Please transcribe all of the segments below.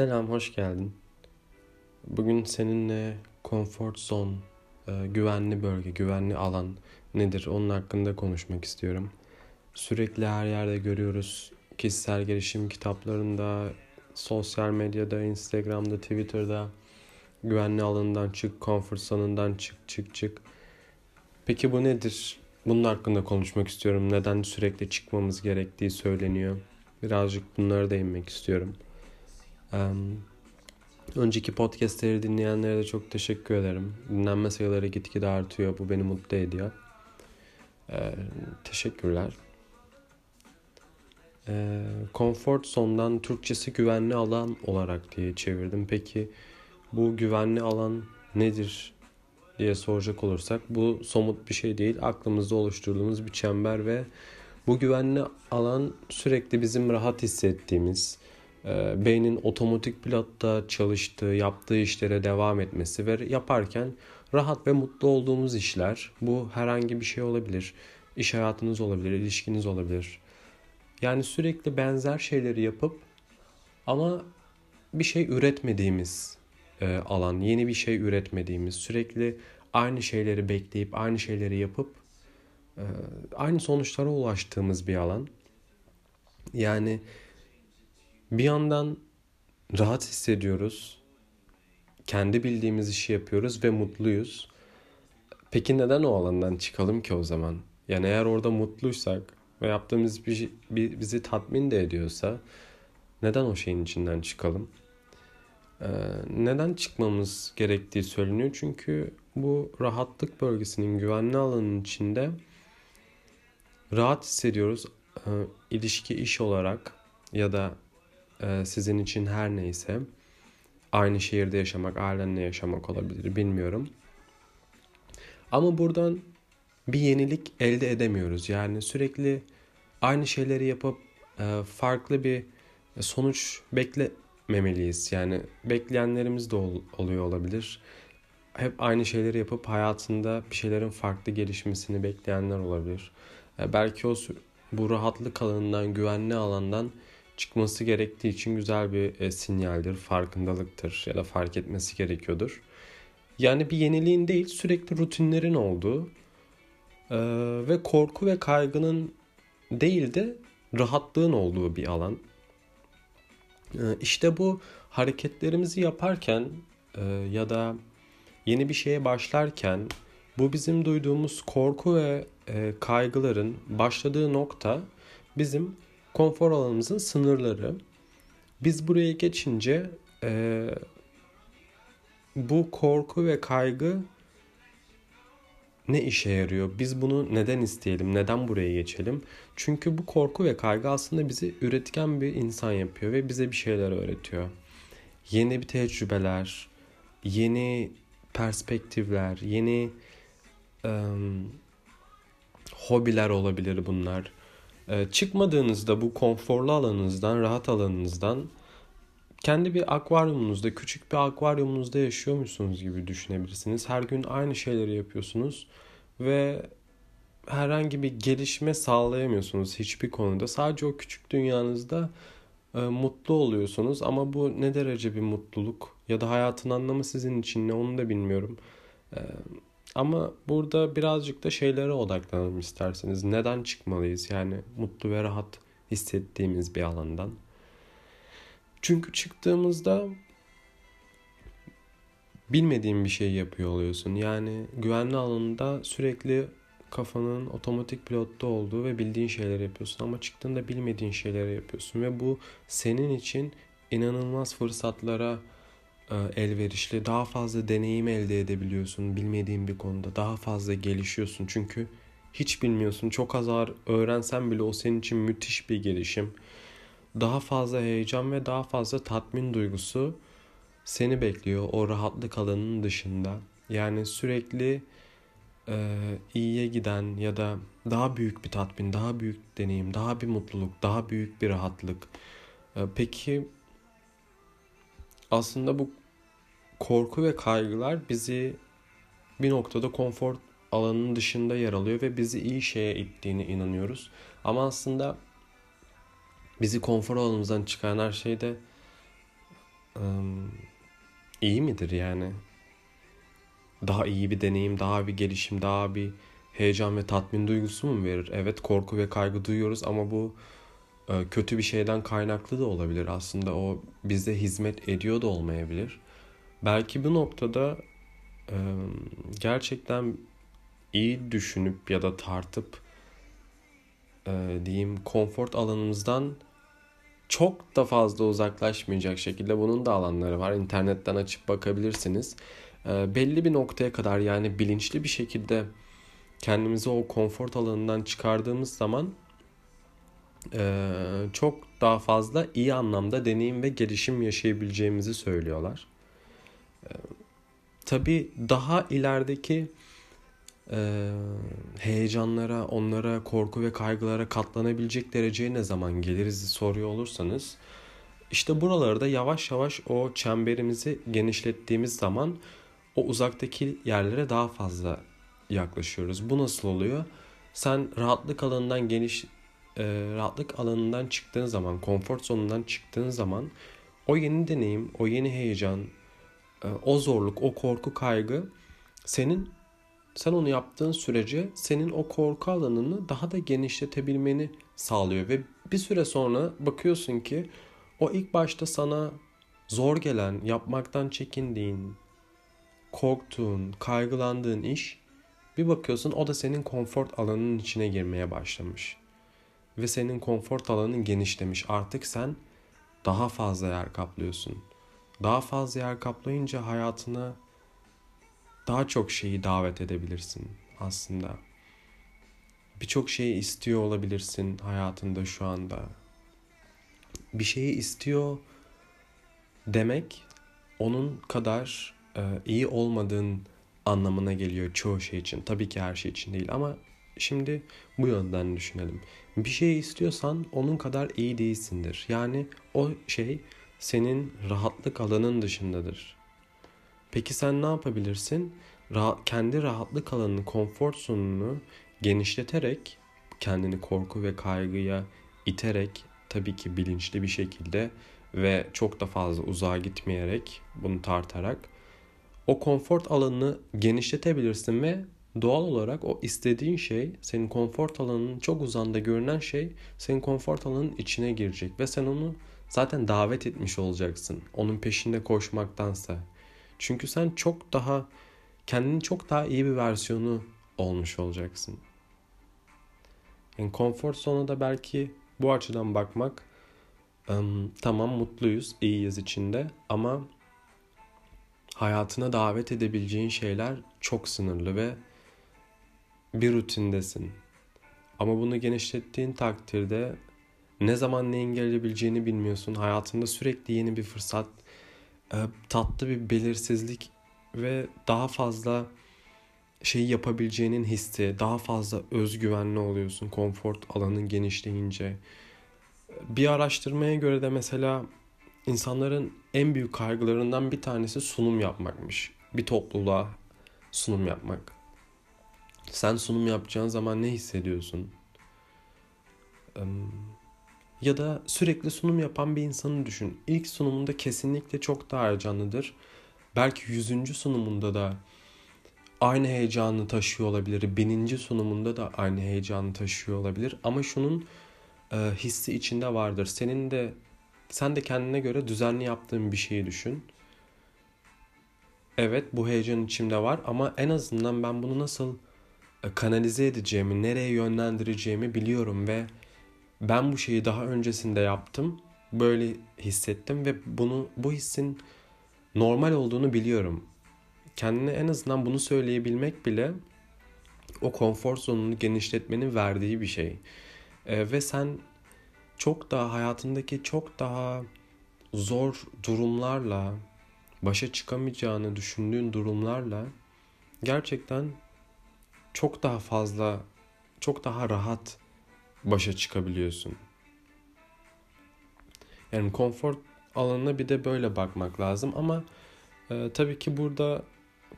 Selam, hoş geldin. Bugün seninle comfort zone, e, güvenli bölge, güvenli alan nedir onun hakkında konuşmak istiyorum. Sürekli her yerde görüyoruz. Kişisel gelişim kitaplarında, sosyal medyada, Instagram'da, Twitter'da güvenli alanından çık, comfort zone'undan çık, çık, çık. Peki bu nedir? Bunun hakkında konuşmak istiyorum. Neden sürekli çıkmamız gerektiği söyleniyor. Birazcık bunlara değinmek istiyorum. Önceki podcastleri dinleyenlere de çok teşekkür ederim. Dinlenme sayıları gitgide artıyor. Bu beni mutlu ediyor. Ee, teşekkürler. Ee, comfort zone'dan Türkçesi güvenli alan olarak diye çevirdim. Peki bu güvenli alan nedir diye soracak olursak bu somut bir şey değil. Aklımızda oluşturduğumuz bir çember ve bu güvenli alan sürekli bizim rahat hissettiğimiz, beynin otomatik pilotta çalıştığı, yaptığı işlere devam etmesi ve yaparken rahat ve mutlu olduğumuz işler. Bu herhangi bir şey olabilir. İş hayatınız olabilir, ilişkiniz olabilir. Yani sürekli benzer şeyleri yapıp ama bir şey üretmediğimiz e, alan, yeni bir şey üretmediğimiz, sürekli aynı şeyleri bekleyip aynı şeyleri yapıp e, aynı sonuçlara ulaştığımız bir alan. Yani bir yandan rahat hissediyoruz. Kendi bildiğimiz işi yapıyoruz ve mutluyuz. Peki neden o alandan çıkalım ki o zaman? Yani eğer orada mutluysak ve yaptığımız bir, şey, bir bizi tatmin de ediyorsa neden o şeyin içinden çıkalım? Ee, neden çıkmamız gerektiği söyleniyor. Çünkü bu rahatlık bölgesinin güvenli alanın içinde rahat hissediyoruz. Ee, ilişki iş olarak ya da sizin için her neyse aynı şehirde yaşamak, ailenle yaşamak olabilir bilmiyorum. Ama buradan bir yenilik elde edemiyoruz. Yani sürekli aynı şeyleri yapıp e, farklı bir sonuç beklememeliyiz. Yani bekleyenlerimiz de ol, oluyor olabilir. Hep aynı şeyleri yapıp hayatında bir şeylerin farklı gelişmesini bekleyenler olabilir. E, belki o bu rahatlık alanından, güvenli alandan çıkması gerektiği için güzel bir e, sinyaldir, farkındalıktır ya da fark etmesi gerekiyordur. Yani bir yeniliğin değil sürekli rutinlerin olduğu e, ve korku ve kaygının değil de rahatlığın olduğu bir alan. E, işte bu hareketlerimizi yaparken e, ya da yeni bir şeye başlarken bu bizim duyduğumuz korku ve e, kaygıların başladığı nokta bizim konfor alanımızın sınırları. Biz buraya geçince e, bu korku ve kaygı ne işe yarıyor? Biz bunu neden isteyelim? Neden buraya geçelim? Çünkü bu korku ve kaygı aslında bizi üretken bir insan yapıyor ve bize bir şeyler öğretiyor. Yeni bir tecrübeler, yeni perspektifler, yeni um, hobiler olabilir bunlar. Ee, çıkmadığınızda bu konforlu alanınızdan, rahat alanınızdan kendi bir akvaryumunuzda, küçük bir akvaryumunuzda yaşıyormuşsunuz gibi düşünebilirsiniz. Her gün aynı şeyleri yapıyorsunuz ve herhangi bir gelişme sağlayamıyorsunuz hiçbir konuda. Sadece o küçük dünyanızda e, mutlu oluyorsunuz ama bu ne derece bir mutluluk ya da hayatın anlamı sizin için ne onu da bilmiyorum. E, ama burada birazcık da şeylere odaklanalım isterseniz. Neden çıkmalıyız? Yani mutlu ve rahat hissettiğimiz bir alandan. Çünkü çıktığımızda bilmediğin bir şey yapıyor oluyorsun. Yani güvenli alanında sürekli kafanın otomatik pilotta olduğu ve bildiğin şeyleri yapıyorsun ama çıktığında bilmediğin şeyleri yapıyorsun ve bu senin için inanılmaz fırsatlara elverişli, daha fazla deneyim elde edebiliyorsun bilmediğin bir konuda. Daha fazla gelişiyorsun çünkü hiç bilmiyorsun. Çok az öğrensen bile o senin için müthiş bir gelişim. Daha fazla heyecan ve daha fazla tatmin duygusu seni bekliyor o rahatlık alanının dışında. Yani sürekli e, iyiye giden ya da daha büyük bir tatmin, daha büyük deneyim, daha bir mutluluk, daha büyük bir rahatlık. E, peki aslında bu korku ve kaygılar bizi bir noktada konfor alanının dışında yer alıyor ve bizi iyi şeye ittiğine inanıyoruz. Ama aslında bizi konfor alanımızdan çıkaran her şey de iyi midir yani? Daha iyi bir deneyim, daha bir gelişim, daha bir heyecan ve tatmin duygusu mu verir? Evet korku ve kaygı duyuyoruz ama bu kötü bir şeyden kaynaklı da olabilir. Aslında o bize hizmet ediyor da olmayabilir. Belki bu noktada gerçekten iyi düşünüp ya da tartıp e, diyeyim konfor alanımızdan çok da fazla uzaklaşmayacak şekilde bunun da alanları var. İnternetten açıp bakabilirsiniz. belli bir noktaya kadar yani bilinçli bir şekilde kendimizi o konfor alanından çıkardığımız zaman çok daha fazla iyi anlamda deneyim ve gelişim yaşayabileceğimizi söylüyorlar. Tabii daha ilerideki e, heyecanlara, onlara, korku ve kaygılara katlanabilecek dereceye ne zaman geliriz soruyor olursanız işte buralarda yavaş yavaş o çemberimizi genişlettiğimiz zaman o uzaktaki yerlere daha fazla yaklaşıyoruz. Bu nasıl oluyor? Sen rahatlık alanından geniş e, rahatlık alanından çıktığın zaman, konfor zonundan çıktığın zaman o yeni deneyim, o yeni heyecan, o zorluk, o korku, kaygı senin sen onu yaptığın sürece senin o korku alanını daha da genişletebilmeni sağlıyor ve bir süre sonra bakıyorsun ki o ilk başta sana zor gelen, yapmaktan çekindiğin, korktuğun, kaygılandığın iş bir bakıyorsun o da senin konfor alanının içine girmeye başlamış. Ve senin konfor alanın genişlemiş. Artık sen daha fazla yer kaplıyorsun. Daha fazla yer kaplayınca hayatına daha çok şeyi davet edebilirsin aslında. Birçok şeyi istiyor olabilirsin hayatında şu anda. Bir şeyi istiyor demek onun kadar e, iyi olmadığın anlamına geliyor çoğu şey için. Tabii ki her şey için değil ama şimdi bu yönden düşünelim. Bir şey istiyorsan onun kadar iyi değilsindir. Yani o şey senin rahatlık alanın dışındadır. Peki sen ne yapabilirsin? Rahat, kendi rahatlık alanını, konfor zonunu genişleterek, kendini korku ve kaygıya iterek, tabii ki bilinçli bir şekilde ve çok da fazla uzağa gitmeyerek, bunu tartarak o konfor alanını genişletebilirsin ve doğal olarak o istediğin şey senin konfor alanının çok uzanda görünen şey senin konfor alanının içine girecek ve sen onu zaten davet etmiş olacaksın onun peşinde koşmaktansa. Çünkü sen çok daha kendini çok daha iyi bir versiyonu olmuş olacaksın. Yani konfor zonu da belki bu açıdan bakmak tamam mutluyuz, iyiyiz içinde ama hayatına davet edebileceğin şeyler çok sınırlı ve bir rutindesin. Ama bunu genişlettiğin takdirde ne zaman ne engelleyebileceğini bilmiyorsun. Hayatında sürekli yeni bir fırsat, e, tatlı bir belirsizlik ve daha fazla şeyi yapabileceğinin hissi, daha fazla özgüvenli oluyorsun konfor alanın genişleyince. Bir araştırmaya göre de mesela insanların en büyük kaygılarından bir tanesi sunum yapmakmış. Bir topluluğa sunum yapmak. Sen sunum yapacağın zaman ne hissediyorsun? Ya da sürekli sunum yapan bir insanı düşün. İlk sunumunda kesinlikle çok daha heyecanlıdır. Belki yüzüncü sunumunda da aynı heyecanı taşıyor olabilir. Bininci sunumunda da aynı heyecanı taşıyor olabilir. Ama şunun e, hissi içinde vardır. Senin de sen de kendine göre düzenli yaptığın bir şeyi düşün. Evet bu heyecan içimde var ama en azından ben bunu nasıl e, kanalize edeceğimi, nereye yönlendireceğimi biliyorum ve ben bu şeyi daha öncesinde yaptım. Böyle hissettim ve bunu bu hissin normal olduğunu biliyorum. Kendine en azından bunu söyleyebilmek bile o konfor zonunu genişletmenin verdiği bir şey. Ee, ve sen çok daha hayatındaki çok daha zor durumlarla başa çıkamayacağını düşündüğün durumlarla gerçekten çok daha fazla çok daha rahat başa çıkabiliyorsun. Yani konfor alanına bir de böyle bakmak lazım ama e, tabii ki burada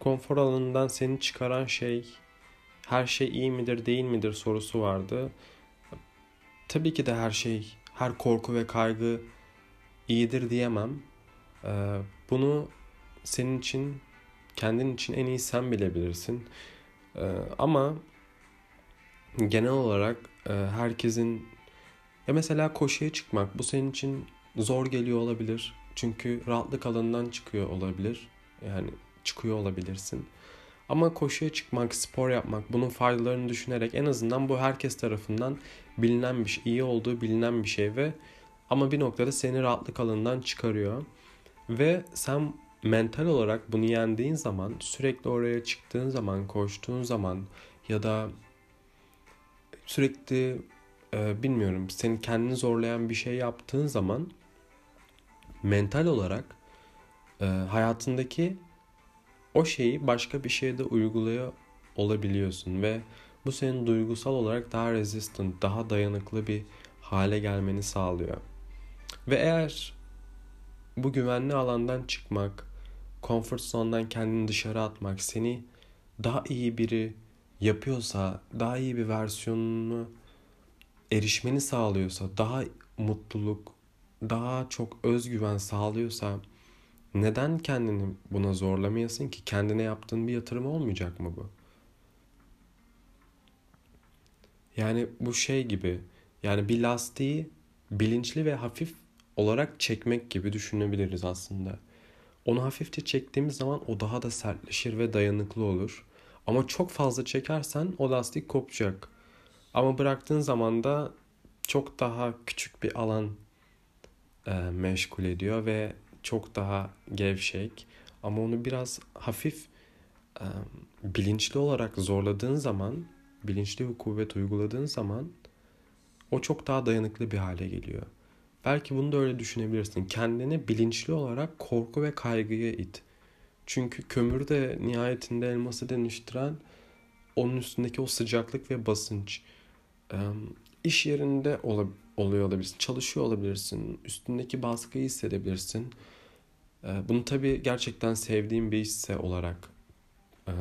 konfor alanından seni çıkaran şey her şey iyi midir değil midir sorusu vardı. Tabii ki de her şey, her korku ve kaygı iyidir diyemem. Ee, bunu senin için kendin için en iyi sen bilebilirsin. Ee, ama genel olarak e, herkesin ya mesela koşuya çıkmak bu senin için zor geliyor olabilir. Çünkü rahatlık alanından çıkıyor olabilir. Yani çıkıyor olabilirsin. Ama koşuya çıkmak, spor yapmak, bunun faydalarını düşünerek en azından bu herkes tarafından bilinen bir şey, iyi olduğu bilinen bir şey ve ama bir noktada seni rahatlık alanından çıkarıyor. Ve sen mental olarak bunu yendiğin zaman, sürekli oraya çıktığın zaman, koştuğun zaman ya da sürekli e, bilmiyorum seni kendini zorlayan bir şey yaptığın zaman mental olarak e, hayatındaki o şeyi başka bir şeyde uyguluyor olabiliyorsun ve bu senin duygusal olarak daha resistant, daha dayanıklı bir hale gelmeni sağlıyor. Ve eğer bu güvenli alandan çıkmak, comfort zone'dan kendini dışarı atmak seni daha iyi biri yapıyorsa, daha iyi bir versiyonunu erişmeni sağlıyorsa, daha mutluluk, daha çok özgüven sağlıyorsa neden kendini buna zorlamayasın ki? Kendine yaptığın bir yatırım olmayacak mı bu? Yani bu şey gibi yani bir lastiği bilinçli ve hafif olarak çekmek gibi düşünebiliriz aslında. Onu hafifçe çektiğimiz zaman o daha da sertleşir ve dayanıklı olur. Ama çok fazla çekersen o lastik kopacak. Ama bıraktığın zaman da çok daha küçük bir alan e, meşgul ediyor ve çok daha gevşek. Ama onu biraz hafif e, bilinçli olarak zorladığın zaman, bilinçli bir kuvvet uyguladığın zaman o çok daha dayanıklı bir hale geliyor. Belki bunu da öyle düşünebilirsin. Kendini bilinçli olarak korku ve kaygıya it. Çünkü kömür de nihayetinde elması dönüştüren onun üstündeki o sıcaklık ve basınç. İş yerinde ol, oluyor olabilirsin, çalışıyor olabilirsin, üstündeki baskıyı hissedebilirsin. Bunu tabii gerçekten sevdiğim bir işse olarak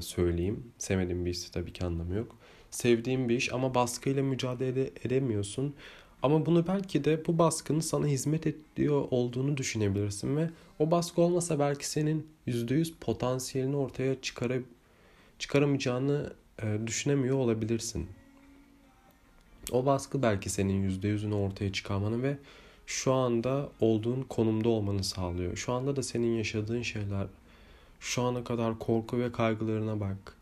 söyleyeyim. Sevmediğim bir işse tabii ki anlamı yok. Sevdiğim bir iş ama baskıyla mücadele edemiyorsun. Ama bunu belki de bu baskının sana hizmet ediyor olduğunu düşünebilirsin ve o baskı olmasa belki senin %100 potansiyelini ortaya çıkara, çıkaramayacağını e, düşünemiyor olabilirsin. O baskı belki senin %100'ünü ortaya çıkarmanı ve şu anda olduğun konumda olmanı sağlıyor. Şu anda da senin yaşadığın şeyler, şu ana kadar korku ve kaygılarına bak.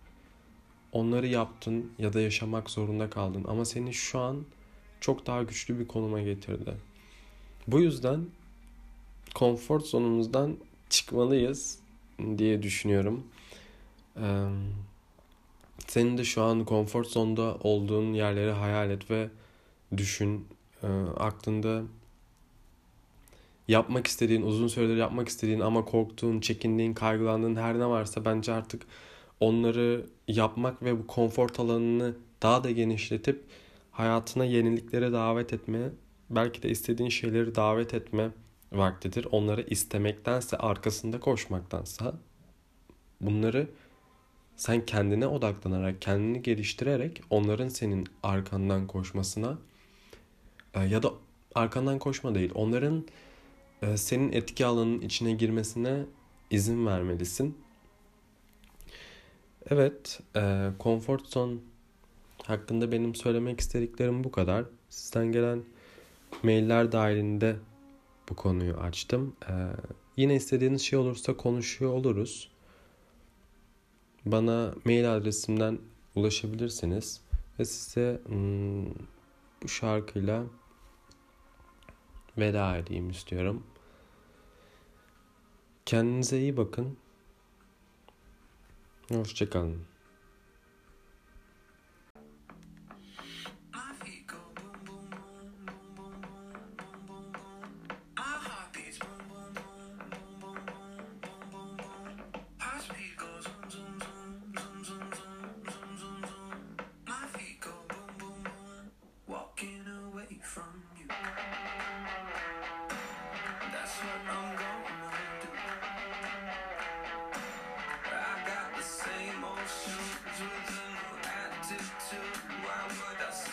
Onları yaptın ya da yaşamak zorunda kaldın ama seni şu an çok daha güçlü bir konuma getirdi. Bu yüzden konfor zonumuzdan çıkmalıyız diye düşünüyorum. Ee, senin de şu an konfor zonda olduğun yerleri hayal et ve düşün. Aklında yapmak istediğin, uzun süredir yapmak istediğin ama korktuğun, çekindiğin, kaygılandığın her ne varsa bence artık onları yapmak ve bu konfor alanını daha da genişletip hayatına yeniliklere davet etme, belki de istediğin şeyleri davet etme vaktidir. Onları istemektense, arkasında koşmaktansa bunları sen kendine odaklanarak, kendini geliştirerek onların senin arkandan koşmasına e, ya da arkandan koşma değil, onların e, senin etki alanının içine girmesine izin vermelisin. Evet, e, comfort zone hakkında benim söylemek istediklerim bu kadar. Sizden gelen mailler dahilinde bu konuyu açtım. Ee, yine istediğiniz şey olursa konuşuyor oluruz. Bana mail adresimden ulaşabilirsiniz. Ve size hmm, bu şarkıyla veda edeyim istiyorum. Kendinize iyi bakın. Hoşçakalın. I'm good,